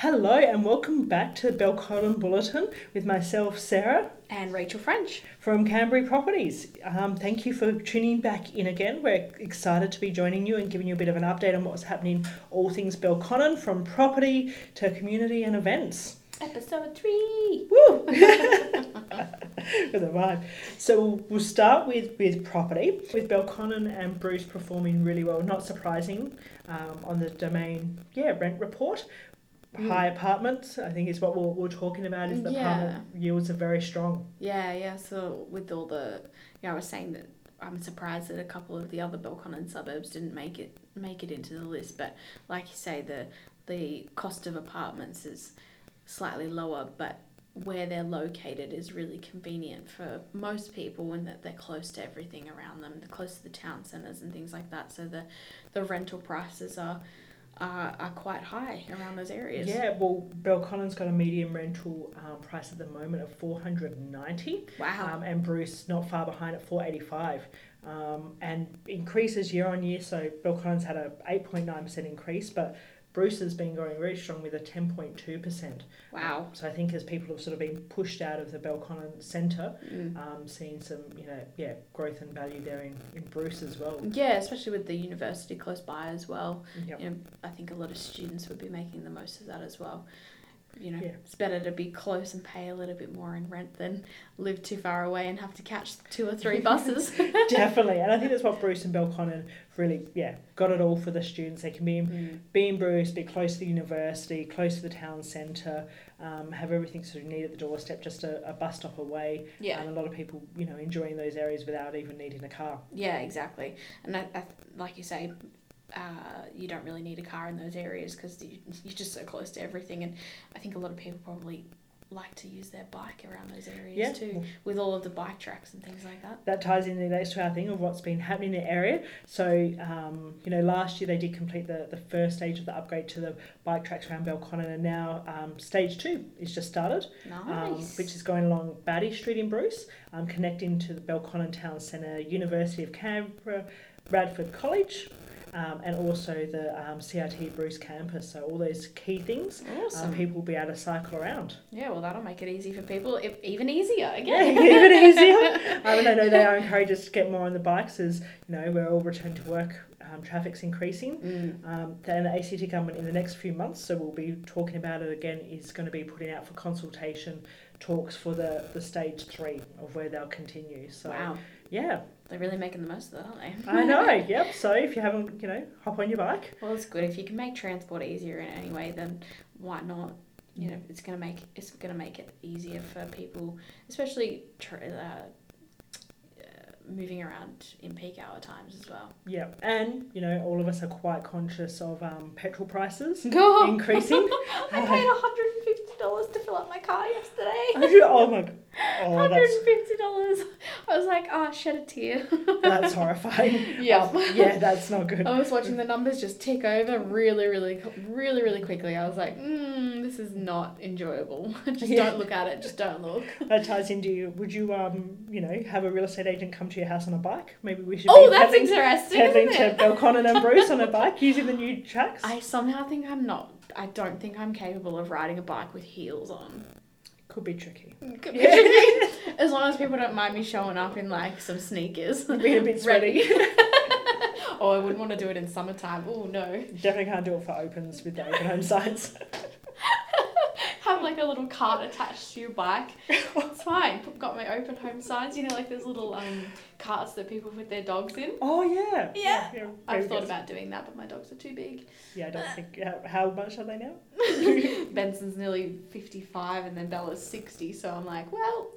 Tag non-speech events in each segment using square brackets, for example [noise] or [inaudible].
Hello and welcome back to the Belconnen Bulletin with myself, Sarah, and Rachel French from Canberra Properties. Um, thank you for tuning back in again. We're excited to be joining you and giving you a bit of an update on what's happening, all things Belconnen, from property to community and events. Episode three. Woo! [laughs] with a vibe. So we'll start with, with property, with Belconnen and Bruce performing really well. Not surprising um, on the domain, yeah, rent report. Mm. High apartments, I think, is what we're, we're talking about. Is the yeah. apartment yields are very strong. Yeah, yeah. So with all the, you know, I was saying that I'm surprised that a couple of the other Belconnen suburbs didn't make it make it into the list. But like you say, the the cost of apartments is slightly lower, but where they're located is really convenient for most people and that they're close to everything around them. They're close to the town centres and things like that. So the, the rental prices are, are, are quite high around those areas. Yeah, well, Belconnen's got a medium rental um, price at the moment of 490 Wow. Um, and Bruce not far behind at 485 um, and increases year on year. So Belconnen's had a 8.9% increase, but Bruce has been going very strong with a 10.2%. Wow. so I think as people have sort of been pushed out of the Belconnen Centre, mm. um, seeing some, you know, yeah, growth and value there in, in Bruce as well. Yeah, especially with the university close by as well. Yep. You know, I think a lot of students would be making the most of that as well you know, yeah. it's better to be close and pay a little bit more in rent than live too far away and have to catch two or three buses. [laughs] Definitely, and I think that's what Bruce and Belconnen really, yeah, got it all for the students. They can be in, mm. be in Bruce, be close to the university, close to the town centre, um, have everything sort of neat at the doorstep, just a, a bus stop away. Yeah, and a lot of people, you know, enjoying those areas without even needing a car. Yeah, exactly, and I, I, like you say, uh, you don't really need a car in those areas because you, you're just so close to everything. And I think a lot of people probably like to use their bike around those areas yeah. too, with all of the bike tracks and things like that. That ties into next to our thing of what's been happening in the area. So, um, you know, last year they did complete the, the first stage of the upgrade to the bike tracks around Belconnen, and now um, stage two is just started, nice. um, which is going along Battye Street in Bruce, um, connecting to the Belconnen Town Centre, University of Canberra, Radford College, um, and also the um, CIT Bruce campus. So all those key things, um, awesome. um, people will be able to cycle around. Yeah, well, that'll make it easy for people, if, even easier again. Yeah, [laughs] even easier. [laughs] um, and I know they are encouraged us to get more on the bikes as you know we're all returned to work. Um, traffic's increasing, mm. um, and the ACT government in the next few months, so we'll be talking about it again, is going to be putting out for consultation talks for the, the stage three of where they'll continue. So, wow. yeah, they're really making the most of that, aren't they? I [laughs] know, yep. So if you haven't, you know, hop on your bike. Well, it's good. If you can make transport easier in any way, then why not? You know, it's gonna make it's gonna make it easier for people, especially uh, uh, moving around in peak hour times as well. Yeah, and you know, all of us are quite conscious of um, petrol prices [laughs] increasing. [laughs] I paid hundred and fifty dollars to fill up my car yesterday. [laughs] [laughs] oh my god. Oh, Hundred and fifty dollars. I was like, oh, shed a tear. [laughs] that's horrifying. Yeah, um, yeah, that's not good. I was watching the numbers just tick over really, really, really, really quickly. I was like, mm, this is not enjoyable. [laughs] just yeah. don't look at it. Just don't look. [laughs] That ties into you. Would you, um, you know, have a real estate agent come to your house on a bike? Maybe we should. Oh, that's pedaling, interesting. Pedaling to Belconnen and [laughs] Bruce on a bike using the new tracks. I somehow think I'm not. I don't think I'm capable of riding a bike with heels on. Could be tricky. Could be tricky. as long as people don't mind me showing up in like some sneakers. Being a bit sweaty. oh, I wouldn't want to do it in summertime. Oh no. Definitely can't do it for opens with the open home signs like a little cart attached to your bike. It's fine. Got my open home signs. You know, like those little um, carts that people put their dogs in. Oh yeah. Yeah. yeah, I've thought about doing that, but my dogs are too big. Yeah, I don't think. How, how much are they now? [laughs] Benson's nearly fifty-five, and then Bella's sixty. So I'm like, well,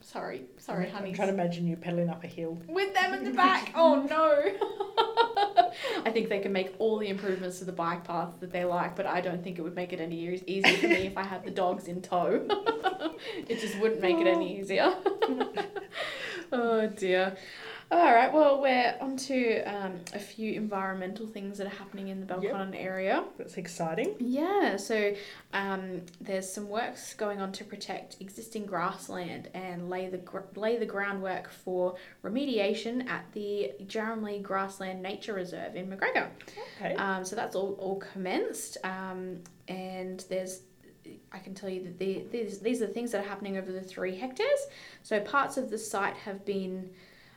sorry, sorry, honey. I'm trying to imagine you pedaling up a hill with them in the back. [laughs] oh no. [laughs] I think they can make all the improvements to the bike path that they like, but I don't think it would make it any easier for me if I had the [laughs] dogs in tow. [laughs] it just wouldn't make it any oh. easier. [laughs] oh dear. All right, well, we're on to um, a few environmental things that are happening in the Belconnen yep. area. That's exciting. Yeah, so um, there's some works going on to protect existing grassland and lay the gr- lay the groundwork for remediation at the Jarramlee Grassland Nature Reserve in Macgregor. Okay. Um, so that's all, all commenced. Um, and and there's I can tell you that the, these, these are the things that are happening over the three hectares. So parts of the site have been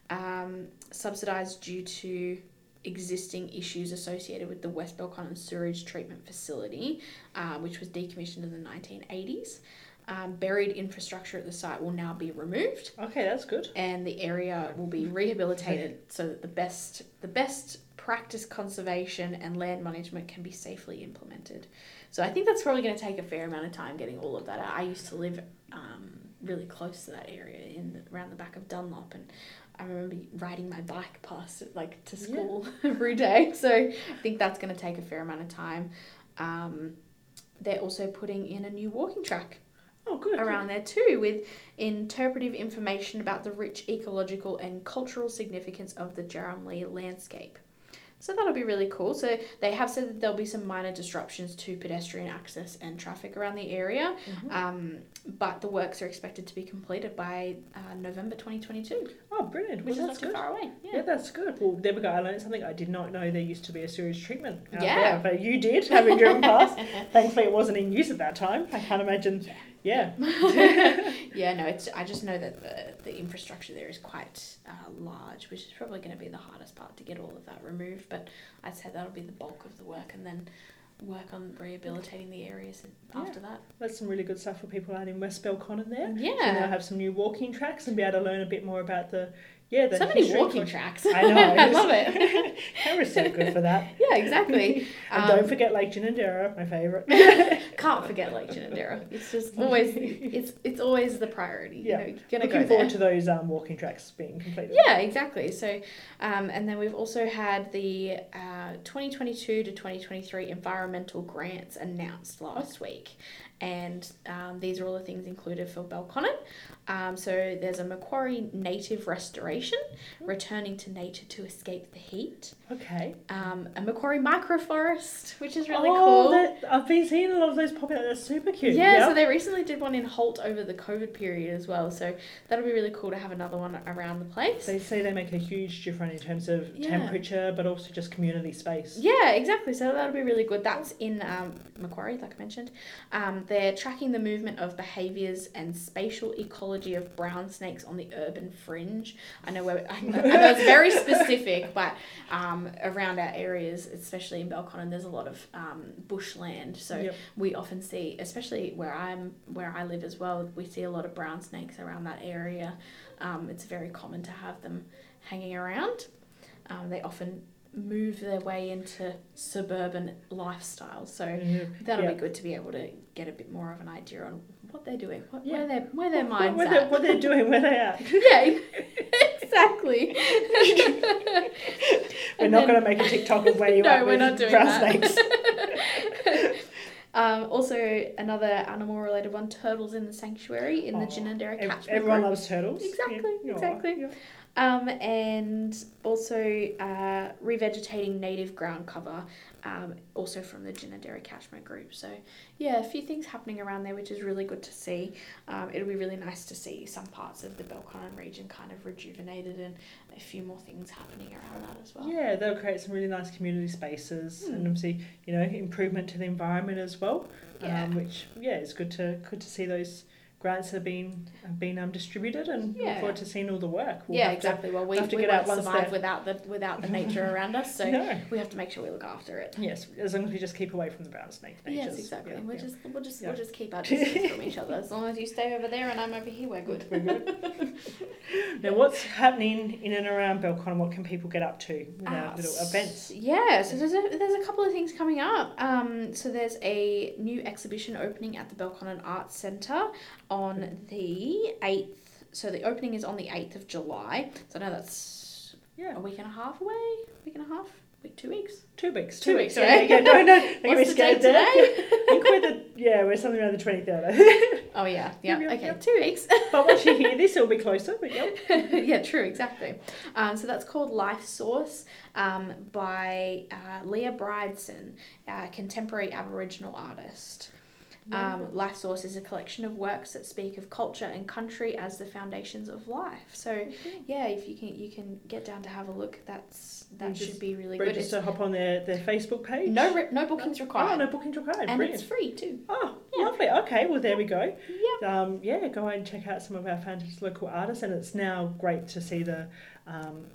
um, subsidised due to existing issues associated with the West Belconnen sewage treatment facility, uh, which was decommissioned in the 1980s. Um, buried infrastructure at the site will now be removed, Okay, that's good. and the area will be rehabilitated so that the best the best practice conservation and land management can be safely implemented. So I think that's probably going to take a fair amount of time getting all of that. I used to live um, really close to that area in the, around the back of Dunlop, and I remember riding my bike past it like to Yeah. school [laughs] every day. So I think that's going to take a fair amount of time. Um, they're also putting in a new walking track Oh, good. around there too with interpretive information about the rich ecological and cultural significance of the Jarramlee landscape. So that'll be really cool. So they have said that there'll be some minor disruptions to pedestrian access and traffic around the area, Mhm. um, but the works are expected to be completed by uh, November 2022, Oh, brilliant. which well, is that's not too good. far away. Yeah. Yeah. that's good. Well, there we go. I learned something I did not know there used to be a sewage treatment. out Yeah. there, but you did, having driven past. [laughs] Thankfully, it wasn't in use at that time. I can't imagine. Yeah. yeah, [laughs] [laughs] no, it's. I just know that the, the infrastructure there is quite uh, large, which is probably going to be the hardest part to get all of that removed. But I'd say that'll be the bulk of the work, and then work on rehabilitating the areas Yeah. after that. That's some really good stuff for people out in West Belconnen there. So Yeah, they'll have some new walking tracks and be able to learn a bit more about the yeah the so many walking tracks. I know. [laughs] I love it. [laughs] Canberra's so good for that. [laughs] yeah, exactly. And Um, don't forget Lake Ginninderra, my favourite. Can't forget Lake Ginninderra. It's just always it's it's always the priority. Yeah. You know, you're Looking go forward to those um, walking tracks being completed. Yeah, exactly. So, um, and then we've also had the uh, 2022 to 2023 environmental grants announced last week. And um, these are all the things included for Belconnen. Um, so there's a Macquarie native restoration, returning to nature to escape the heat. Okay. Um, a Macquarie microforest, which is really oh, cool. that, I've been seeing a lot of those popping up. That's super cute. Yeah, so they recently did one in Holt over the COVID period as well. So that'll be really cool to have another one around the place. They say they make a huge difference in terms of Yeah. temperature, but also just community space. Yeah, exactly. So that'll be really good. That's in um, Macquarie, like I mentioned. Um, they're tracking the movement of behaviours and spatial ecology of brown snakes on the urban fringe. I know where [laughs] I know, I know it's very specific, but um, around our areas, especially in Belconnen, there's a lot of um, bushland. So Yep. we often see, especially where I'm where I live as well, we see a lot of brown snakes around that area. Um, it's very common to have them hanging around. Um, they often move their way into suburban lifestyle, so Yeah. that'll Yeah. be good to be able to get a bit more of an idea on what they're doing, what, Yeah. where their where their minds at. they're, what they're doing, where they are. [laughs] yeah, exactly. [laughs] We're not going to make a TikTok of where you [laughs] No, are we're with not doing that. snakes. Um, also, another animal related one turtles in the sanctuary in the Aw, Ginninderra Ev- catchment. Everyone group. loves turtles. Exactly, Yeah. Exactly. yeah. Um, and also uh, revegetating native ground cover, um, also from the Ginninderra catchment group. So, yeah, a few things happening around there, which is really good to see. Um, it'll be really nice to see some parts of the Belconnen region kind of rejuvenated and a few more things happening around that as well. Yeah, they'll create some really nice community spaces Hmm. and obviously, you know, improvement to the environment as well. Yeah. Um, which yeah, it's good to good to see those grants have been have been um, distributed and look forward to seeing all the work. We'll yeah, have to- exactly. well, we, have to we get out once survive without the without the nature [laughs] around us, so no. we have to make sure we look after it. Yes, as long as we just keep away from the brown snake natures. Yes, exactly. Yeah, we'll yeah. just we'll just Yeah. we'll just keep our [laughs] distance from each other. As long as you stay over there and I'm over here, we're good. We're good. [laughs] now, what's happening in and around Belcon? What can people get up to with our Ah, little events? Yeah, so there's a there's a couple of things coming up. Um, so there's a new exhibition opening at the Belconnen Arts Centre on the eighth. So the opening is on the eighth of July. So I know that's Yeah, a week and a half away. Week and a half. Week two weeks. two weeks. Two weeks, Yeah, right? yeah, no, no. Don't get me What's the date today? I think we're the yeah, we're something around the twenty third. [laughs] Oh yeah, yeah. Yep, okay, yep. two weeks. [laughs] but once you hear this, it'll be closer. But yeah, [laughs] yeah, true, exactly. Um, so that's called Life Source um, by uh, Leah Brideson, a contemporary Aboriginal artist. Um, Life Source is a collection of works that speak of culture and country as the foundations of life. So yeah, if you can you can get down to have a look, that's that should be really good. It's, Register, hop on their, their Facebook page. no re- no bookings required. Oh, no bookings required. and Brilliant. it's free too. Oh, Yeah. lovely. Okay, well, there we go. Yep. Um, yeah, go and check out some of our fantastic local artists, and it's now great to see the, um,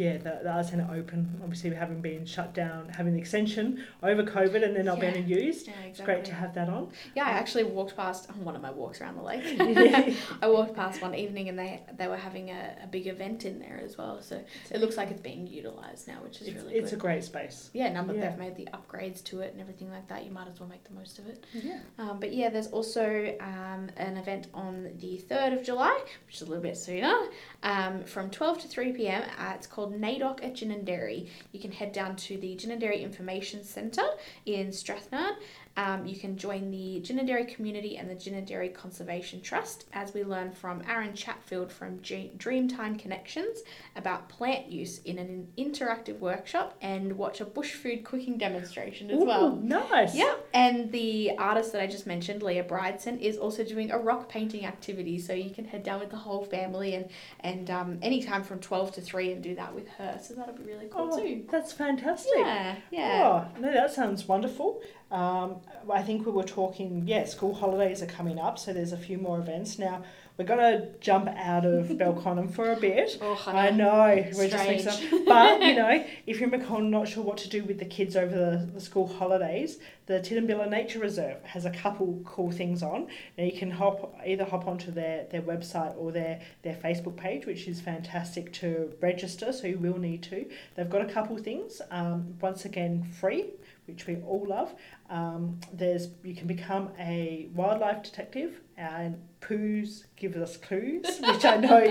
yeah, the, the arts centre open. Obviously, having been shut down, having the extension over COVID, and they're not Yeah. being used. Yeah, exactly. It's great to have that on. Yeah, I actually walked past on [laughs] one of my walks around the lake. Yeah. [laughs] I walked past one evening and they they were having a, a big event in there as well. So it looks like it's being utilised now, which is It's, really it's good. a great space. yeah, now that they've made the upgrades to it and everything like that, you might as well make the most of it. Yeah. Um, but yeah, there's also um, an event on the 3rd of July, which is a little bit sooner, um, from 12 to 3 pm. Uh, it's called NAIDOC at Ginninderry. You can head down to the Ginninderry Information Centre in Strathnairn. Um, you can join the Gin community and the Gin Conservation Trust as we learn from Aaron Chatfield from G- Dreamtime Connections about plant use in an interactive workshop and watch a bush food cooking demonstration as well. Nice. Yeah, and the artist that I just mentioned, Leah Brideson, is also doing a rock painting activity. So you can head down with the whole family and and um, anytime from twelve to three and do that with her. So that'll be really cool Oh, too. that's fantastic. Yeah, yeah. Oh, no, that sounds wonderful. Um, I think we were talking, yeah, school holidays are coming up, so there's a few more events. Now, we're going to jump out of [laughs] Belconnen for a bit. Oh, I know, we're just Strange. up. But, you know, [laughs] if you're in Macon not sure what to do with the kids over the, the school holidays, the Tidbinbilla Nature Reserve has a couple cool things on. Now, you can hop either hop onto their, their website or their, their Facebook page, which is fantastic to register, so you will need to. They've got a couple things, um, once again, free which we all love. Um, there's you can become a wildlife detective, and Poos gives us clues, [laughs] which I know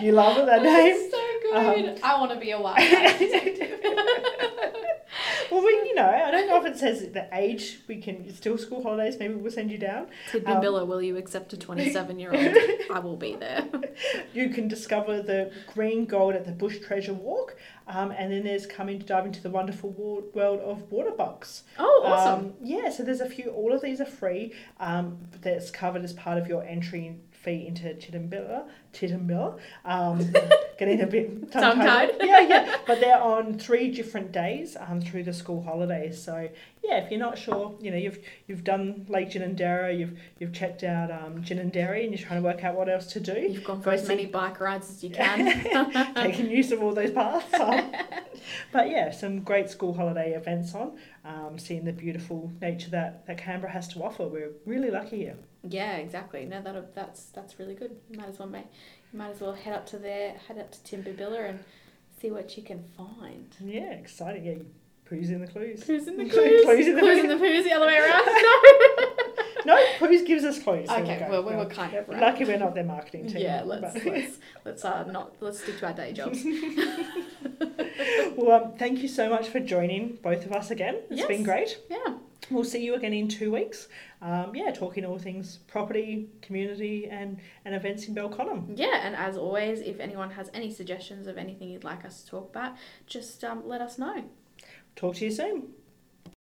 you love that name. so Um, good. I want to be a wildlife [laughs] detective. [laughs] Well, we, you know, I don't know if it says the age. We can it's still school holidays. Maybe we'll send you down. Tidbinbilla, will you accept a 27 year old? I will be there. [laughs] You can discover the green gold at the Bush Treasure Walk, um, and then there's coming to dive into the wonderful world of water bugs. Oh, awesome. Um, yeah, so there's a few. All of these are free. Um, that's covered as part of your entry fee into Tidbinbilla. Tidbinbilla. Um, [laughs] getting a bit Tongue-tied. [laughs] Yeah, yeah. But they're on three different days um, through the school holidays. So yeah, if you're not sure, you know, you've you've done Lake Ginninderra, you've you've checked out um, Ginninderry, and you're trying to work out what else to do. You've gone for as many bike rides as you [laughs] can. taking use of all those paths. Um, but yeah, some great school holiday events on, um, seeing the beautiful nature that, that Canberra has to offer. We're really lucky here. Yeah, exactly. No, that that's that's really good. You might as well make, you might as well head up to there, head up to Timberbilla and see what you can find. Yeah, exciting. Yeah, Pooh's in the clues. Who's [laughs] in the Clues clues? in the clues clues. in the poos the other way around. [laughs] No, [laughs] Pooh's gives us clues. Okay, go. well we were kind of right. Lucky we're not their marketing team. Yeah, let's but- let's let's uh not let's stick to our day jobs. well, um, thank you so much for joining both of us again. It's Yes. been great. Yeah. We'll see you again in two weeks. Um, yeah, talking all things property, community, and, and events in Belconnen. Yeah, and as always, if anyone has any suggestions of anything you'd like us to talk about, just um, let us know. Talk to you soon.